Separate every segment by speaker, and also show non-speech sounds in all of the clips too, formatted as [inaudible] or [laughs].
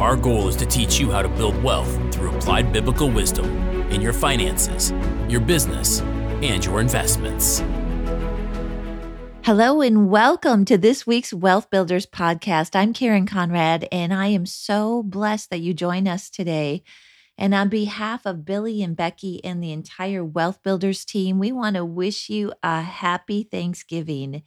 Speaker 1: our goal is to teach you how to build wealth through applied biblical wisdom in your finances, your business, and your investments.
Speaker 2: Hello and welcome to this week's Wealth Builders podcast. I'm Karen Conrad, and I am so blessed that you join us today. And on behalf of Billy and Becky and the entire Wealth Builders team, we want to wish you a happy Thanksgiving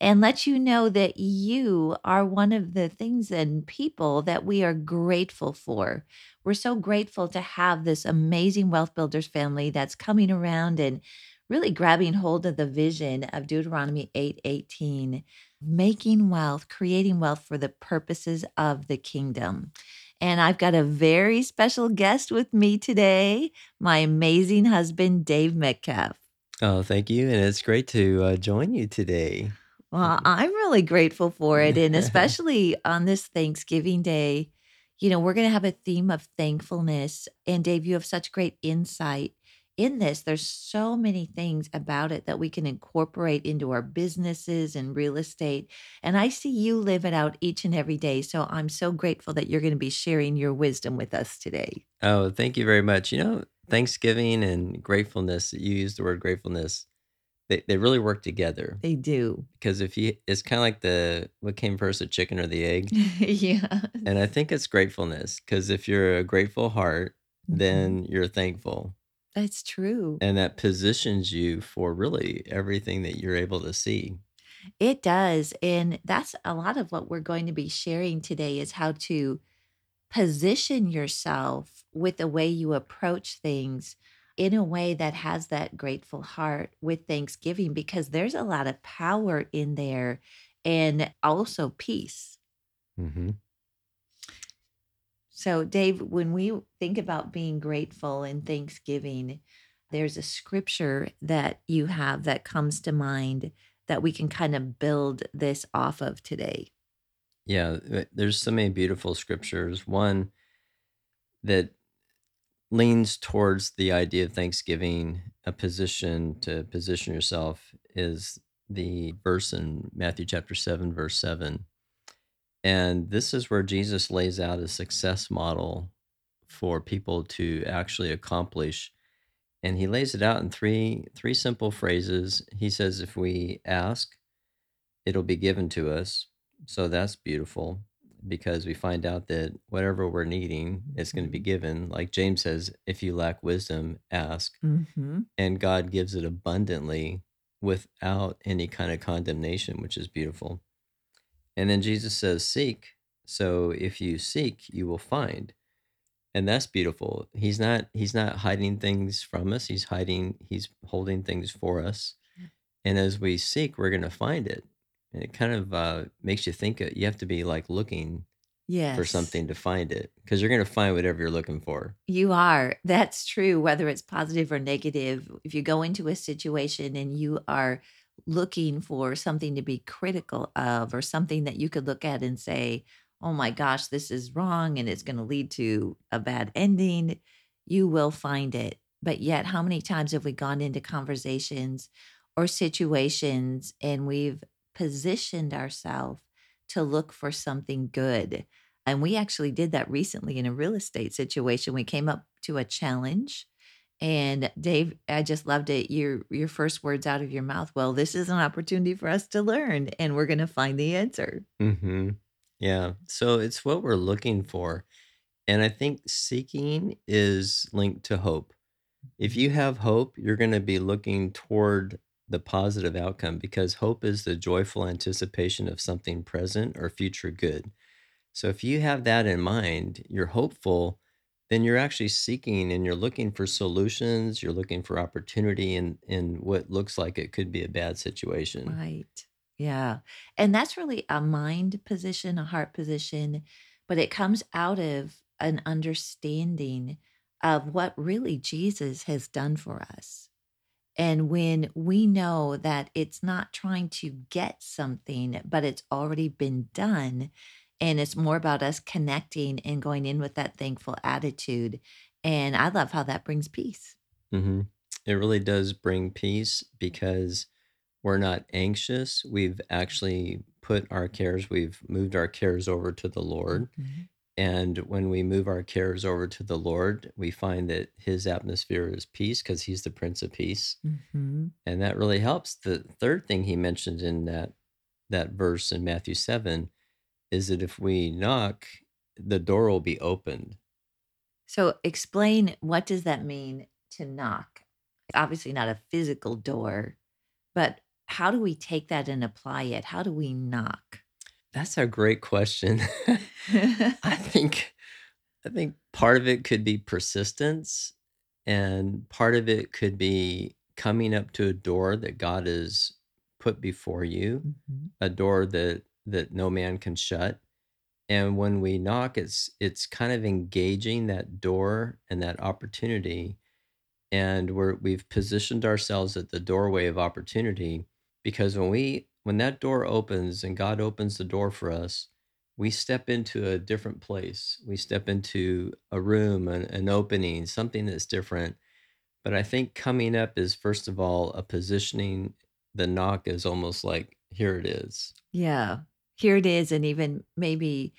Speaker 2: and let you know that you are one of the things and people that we are grateful for. We're so grateful to have this amazing Wealth Builders family that's coming around and really grabbing hold of the vision of Deuteronomy 8:18, making wealth, creating wealth for the purposes of the kingdom. And I've got a very special guest with me today, my amazing husband Dave Metcalfe.
Speaker 3: Oh, thank you. And it's great to uh, join you today.
Speaker 2: Well, mm-hmm. I'm really grateful for it. And [laughs] especially on this Thanksgiving Day, you know, we're going to have a theme of thankfulness. And Dave, you have such great insight in this. There's so many things about it that we can incorporate into our businesses and real estate. And I see you live it out each and every day. So I'm so grateful that you're going to be sharing your wisdom with us today.
Speaker 3: Oh, thank you very much. You know, Thanksgiving and gratefulness, you used the word gratefulness they, they really work together
Speaker 2: They do.
Speaker 3: because if you it's kind of like the what came first the chicken or the egg [laughs]
Speaker 2: yeah.
Speaker 3: and i think it's gratefulness because if you're a grateful heart
Speaker 2: Mhm.
Speaker 3: then you're thankful
Speaker 2: That's true.
Speaker 3: and that positions you for really everything that you're able to see
Speaker 2: It does. And that's a lot of what we're going to be sharing today is how to position yourself with the way you approach things in a way that has that grateful heart with Thanksgiving because there's a lot of power in there and also peace.
Speaker 3: mm-hmm.
Speaker 2: So, Dave, when we think about being grateful in Thanksgiving, there's a scripture that you have that comes to mind that we can kind of build this off of today.
Speaker 3: yeah there's so many beautiful scriptures one that leans towards the idea of Thanksgiving, a position to position yourself is the verse in Matthew chapter 7, verse 7. And this is where Jesus lays out a success model for people to actually accomplish. And he lays it out in three three simple phrases. He says, if we ask, it'll be given to us. So that's beautiful because we find out that whatever we're needing is going to be given. Like James says, if you lack wisdom, ask,
Speaker 2: Mm-hmm.
Speaker 3: and God gives it abundantly without any kind of condemnation, which is beautiful. And then Jesus says, seek. So if you seek, you will find. And that's beautiful. He's not he's not hiding things from us. He's hiding he's holding things for us. And as we seek, we're going to find it. And it kind of uh, makes you think uh, you have to be like looking
Speaker 2: Yes.
Speaker 3: for something to find it because you're going to find whatever you're looking for.
Speaker 2: You are. That's true, whether it's positive or negative. If you go into a situation and you are looking for something to be critical of or something that you could look at and say, oh my gosh, this is wrong and it's going to lead to a bad ending, you will find it. But yet, how many times have we gone into conversations or situations and we've positioned ourselves to look for something good? And we actually did that recently in a real estate situation. We came up to a challenge. And Dave, I just loved it. Your your first words out of your mouth. Well, this is an opportunity for us to learn, and we're going to find the answer.
Speaker 3: hmm Yeah. So it's what we're looking for. And I think seeking is linked to hope. If you have hope, you're going to be looking toward the positive outcome because hope is the joyful anticipation of something present or future good. So if you have that in mind, you're hopeful, then you're actually seeking and you're looking for solutions, you're looking for opportunity in in what looks like it could be a bad situation.
Speaker 2: Right. Yeah. And that's really a mind position, a heart position, but it comes out of an understanding of what really Jesus has done for us. And when we know that it's not trying to get something, but it's already been done, and it's more about us connecting and going in with that thankful attitude. And I love how that brings peace.
Speaker 3: hmm It really does bring peace because we're not anxious. We've actually put our cares, we've moved our cares over to the Lord.
Speaker 2: Mhm.
Speaker 3: And when we move our cares over to the Lord, we find that his atmosphere is peace because he's the Prince of Peace.
Speaker 2: Mhm.
Speaker 3: And that really helps. The third thing he mentioned in that that verse in Matthew 7 is that if we knock, the door will be opened.
Speaker 2: So explain what does that mean to knock? Obviously not a physical door, but how do we take that and apply it? How do we knock?
Speaker 3: That's a great question. [laughs] I [laughs] think I think part of it could be persistence and part of it could be coming up to a door that God has put before you,
Speaker 2: Mhm.
Speaker 3: a door that that no man can shut. And when we knock, it's it's kind of engaging that door and that opportunity and we're we've positioned ourselves at the doorway of opportunity because when we when that door opens and God opens the door for us, we step into a different place. We step into a room, an, an opening, something that's different. But I think coming up is first of all a positioning. The knock is almost like here it is.
Speaker 2: Yeah. Here it is. And even maybe,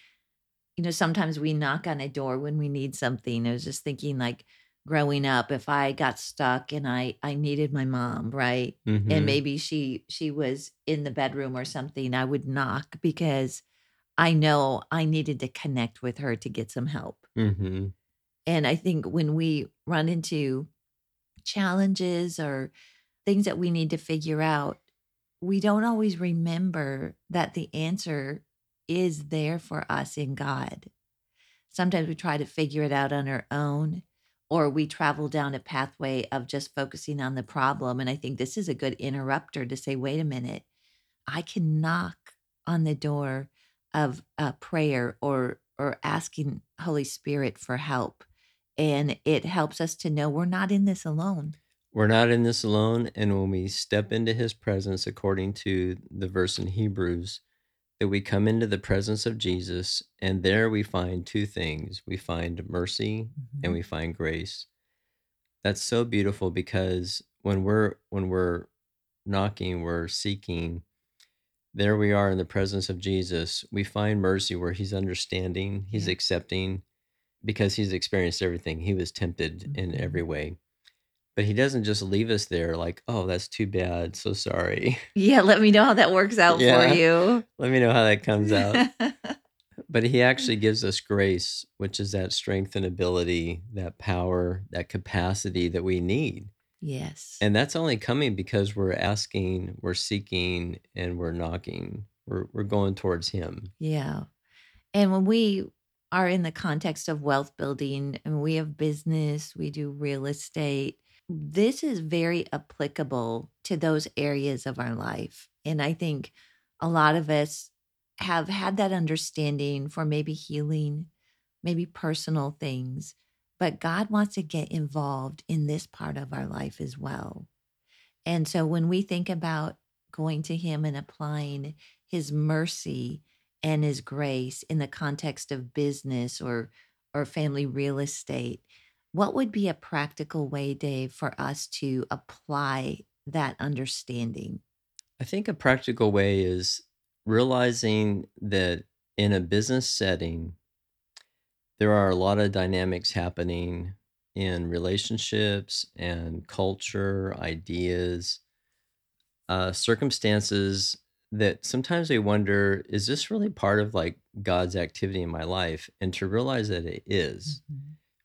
Speaker 2: you know, sometimes we knock on a door when we need something. I was just thinking like growing up, if I got stuck and I I needed my mom, right? And
Speaker 3: Mm-hmm.
Speaker 2: maybe she she was in the bedroom or something, I would knock because I know I needed to connect with her to get some help.
Speaker 3: Mm-hmm.
Speaker 2: And I think when we run into challenges or things that we need to figure out, we don't always remember that the answer is there for us in God. Sometimes we try to figure it out on our own, or we travel down a pathway of just focusing on the problem. And I think this is a good interrupter to say, wait a minute, I can knock on the door of a prayer or or asking Holy Spirit for help. And it helps us to know we're not in this alone.
Speaker 3: We're not in this alone. And when we step into his presence, according to the verse in Hebrews, that we come into the presence of Jesus, and there we find two things we find mercy and
Speaker 2: Mhm.
Speaker 3: we find grace. That's so beautiful because when we're when we're knocking, we're seeking, there we are in the presence of Jesus. We find mercy where he's understanding, he's
Speaker 2: Yeah.
Speaker 3: accepting because he's experienced everything. He was tempted in
Speaker 2: Mhm.
Speaker 3: every way. But he doesn't just leave us there like, "Oh, that's too bad. So sorry." [laughs]
Speaker 2: Yeah, let me know how that works out for
Speaker 3: Yeah.
Speaker 2: you. [laughs]
Speaker 3: Let me know how that comes out. [laughs] But he actually gives us grace, which is that strength and ability, that power, that capacity that we need.
Speaker 2: yes.
Speaker 3: And that's only coming because we're asking, we're seeking, and we're knocking. We're we're going towards him.
Speaker 2: Yeah. And when we are in the context of wealth building and we have business, we do real estate, this is very applicable to those areas of our life. And I think a lot of us have had that understanding for maybe healing, maybe personal things, but God wants to get involved in this part of our life as well. And so when we think about going to Him and applying His mercy and His grace in the context of business or or family real estate, what would be a practical way, Dave, for us to apply that understanding?
Speaker 3: I think a practical way is realizing that in a business setting, there are a lot of dynamics happening in relationships and culture, ideas, uh, circumstances that sometimes we wonder, is this really part of like God's activity in my life? And to realize that it is,
Speaker 2: Mhm.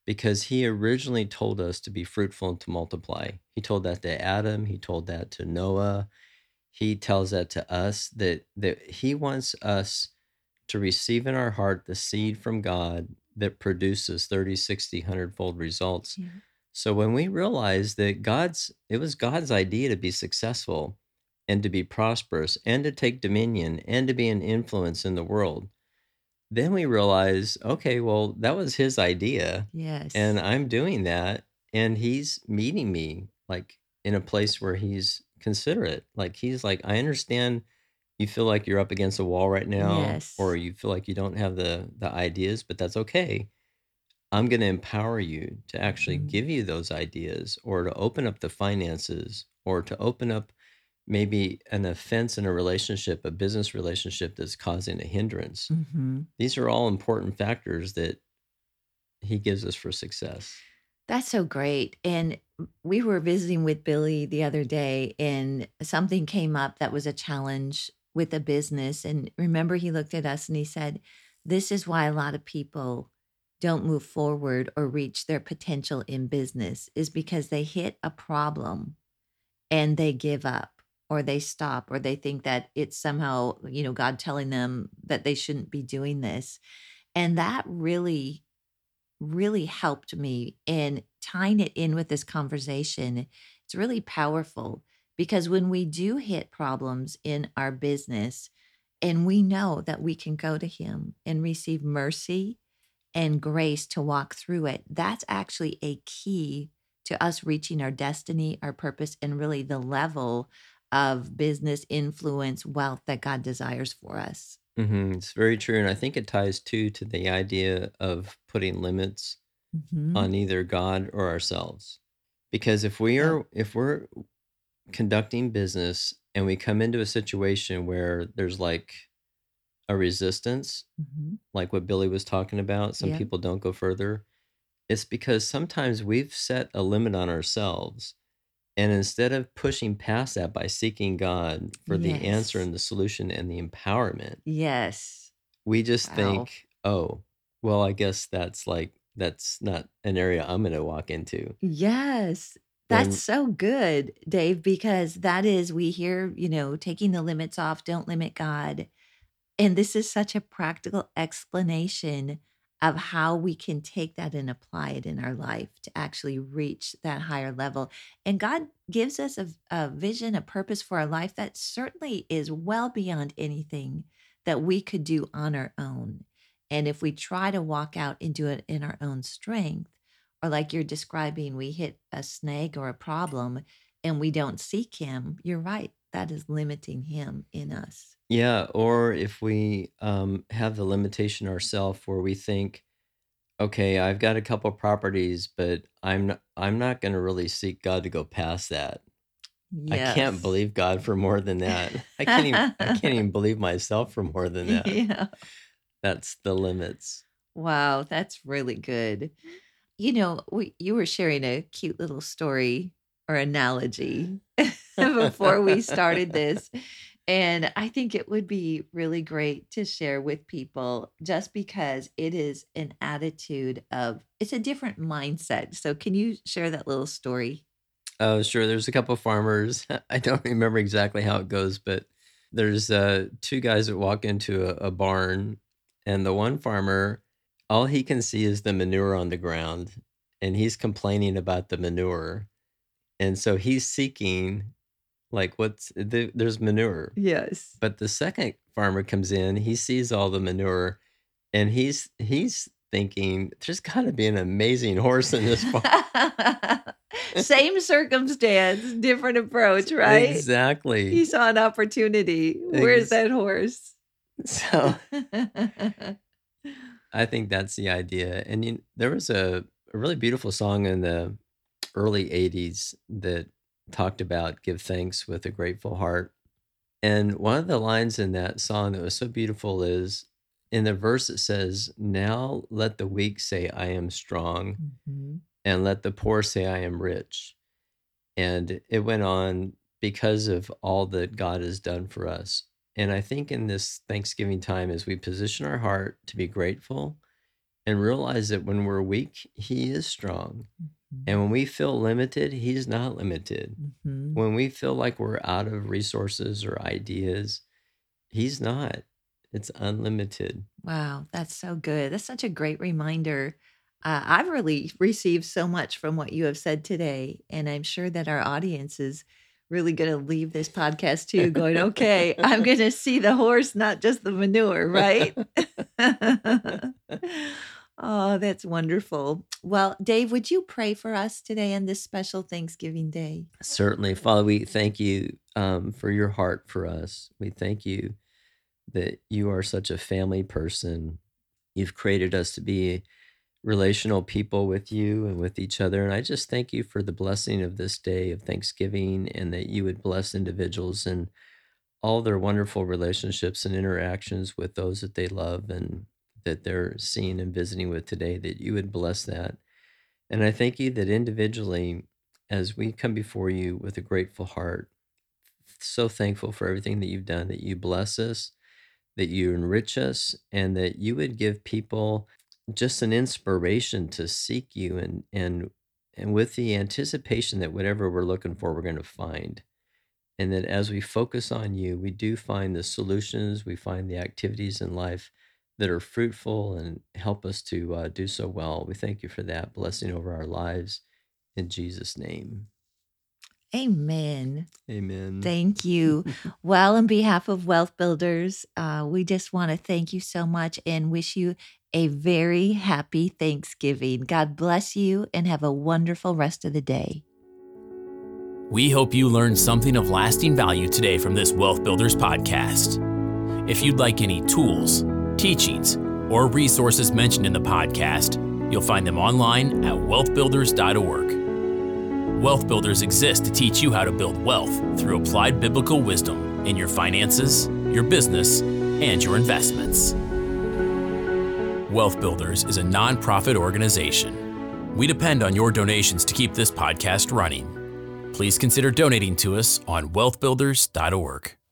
Speaker 3: Because He originally told us to be fruitful and to multiply. He told that to Adam, He told that to Noah, He tells that to us that that He wants us to receive in our heart the seed from God that produces 30, 60, 100 fold results.
Speaker 2: Yeah.
Speaker 3: So when we realize that God's, it was God's idea to be successful and to be prosperous and to take dominion and to be an influence in the world. Then we realize, okay, well, that was his idea,
Speaker 2: Yes.
Speaker 3: and I'm doing that, and he's meeting me like in a place where he's considerate. Like he's like, I understand you feel like you're up against a wall right now,
Speaker 2: yes.
Speaker 3: or you feel like you don't have the the ideas, but that's okay. I'm going to empower you to actually
Speaker 2: Mhm.
Speaker 3: give you those ideas or to open up the finances or to open up maybe an offense in a relationship, a business relationship that's causing a hindrance.
Speaker 2: Mhm.
Speaker 3: These are all important factors that he gives us for success.
Speaker 2: That's so great. And we were visiting with Billy the other day, and something came up that was a challenge with a business. And remember, he looked at us and he said, This is why a lot of people don't move forward or reach their potential in business, is because they hit a problem and they give up or they stop or they think that it's somehow, you know, God telling them that they shouldn't be doing this. And that really really helped me in tying it in with this conversation. It's really powerful because when we do hit problems in our business and we know that we can go to Him and receive mercy and grace to walk through it, that's actually a key to us reaching our destiny, our purpose, and really the level of business influence, wealth that God desires for us.
Speaker 3: hmm It's very true. And I think it ties too to the idea of putting limits
Speaker 2: hmm
Speaker 3: on either God or ourselves. Because if we
Speaker 2: Yeah.
Speaker 3: are if we're conducting business and we come into a situation where there's like a resistance,
Speaker 2: hmm
Speaker 3: like what Billy was talking about, some
Speaker 2: Yeah.
Speaker 3: people don't go further. It's because sometimes we've set a limit on ourselves. And instead of pushing past that by seeking God for the answer and the solution and the empowerment,
Speaker 2: Yes.
Speaker 3: we just
Speaker 2: Wow.
Speaker 3: think, oh, well, I guess that's like, that's not an area I'm going to walk into.
Speaker 2: Yes. That's
Speaker 3: When,
Speaker 2: so good, Dave, because that is, we hear, you know, taking the limits off, don't limit God. And this is such a practical explanation of how we can take that and apply it in our life to actually reach that higher level. And God gives us a, a vision, a purpose for our life that certainly is well beyond anything that we could do on our own. And if we try to walk out and do it in our own strength, or like you're describing, we hit a snag or a problem and we don't seek Him, you're right. That is limiting Him in us.
Speaker 3: Yeah, or if we um, have the limitation ourselves where we think, okay, I've got a couple properties, but I'm not, I'm not going to really seek God to go past that. I can't believe God for more than that. [laughs] I can't even I can't even believe myself for more than that.
Speaker 2: Yeah.
Speaker 3: That's the limits.
Speaker 2: Wow, that's really good. You know, we you were sharing a cute little story or analogy [laughs] before we started [laughs] this. And I think it would be really great to share with people just because it is an attitude of it's a different mindset. So can you share that little story?
Speaker 3: Oh, sure. There's a couple of farmers. [laughs] I don't remember exactly how it goes, but there's uh, two guys that walk into a, a barn, and the one farmer, all he can see is the manure on the ground, and he's complaining about the manure. And so he's seeking, like, what's the, there's manure.
Speaker 2: Yes.
Speaker 3: But the second farmer comes in, he sees all the manure, and he's he's thinking, there's got to be an amazing horse in this farm. [laughs]
Speaker 2: Same circumstance, different approach, right?
Speaker 3: Exactly.
Speaker 2: He saw an opportunity. Where's that horse? [laughs]
Speaker 3: So [laughs] I think that's the idea. And you, there was a, a really beautiful song in the early 80s that talked about give thanks with a grateful heart. And one of the lines in that song that was so beautiful is in the verse it says, Now let the weak say, I am strong,
Speaker 2: Mhm.
Speaker 3: and let the poor say, I am rich. And it went on because of all that God has done for us. And I think in this Thanksgiving time, as we position our heart to be grateful and realize that when we're weak, He is strong. And when we feel limited, He's not limited.
Speaker 2: Mhm.
Speaker 3: When we feel like we're out of resources or ideas, He's not. It's unlimited.
Speaker 2: Wow, that's so good. That's such a great reminder. Uh, I've really received so much from what you have said today, and I'm sure that our audience is really going to leave this podcast too, going, okay, I'm [laughs] going to see the horse, not just the manure, right? [laughs] [laughs] oh, that's wonderful. Well, Dave, would you pray for us today on this special Thanksgiving Day?
Speaker 3: Certainly. Father, we thank you um, for your heart for us. We thank you that you are such a family person. You've created us to be relational people with you and with each other. And I just thank you for the blessing of this day of Thanksgiving and that you would bless individuals and all their wonderful relationships and interactions with those that they love and that they're seeing and visiting with today, that you would bless that. And I thank you that individually, as we come before you with a grateful heart, so thankful for everything that you've done, that you bless us, that you enrich us, and that you would give people just an inspiration to seek you and and and with the anticipation that whatever we're looking for we're going to find and that as we focus on you we do find the solutions we find the activities in life that are fruitful and help us to uh, do so well we thank you for that blessing over our lives in jesus name
Speaker 2: Amen.
Speaker 3: amen
Speaker 2: Thank you. [laughs] well, on behalf of Wealth Builders, uh, we just want to thank you so much and wish you a very happy Thanksgiving. God bless you and have a wonderful rest of the day.
Speaker 1: We hope you learned something of lasting value today from this Wealth Builders podcast. If you'd like any tools, teachings, or resources mentioned in the podcast, you'll find them online at wealthbuilders.org. Wealth Builders exist to teach you how to build wealth through applied biblical wisdom in your finances, your business, and your investments. Wealth Builders is a nonprofit organization. We depend on your donations to keep this podcast running. Please consider donating to us on wealthbuilders.org.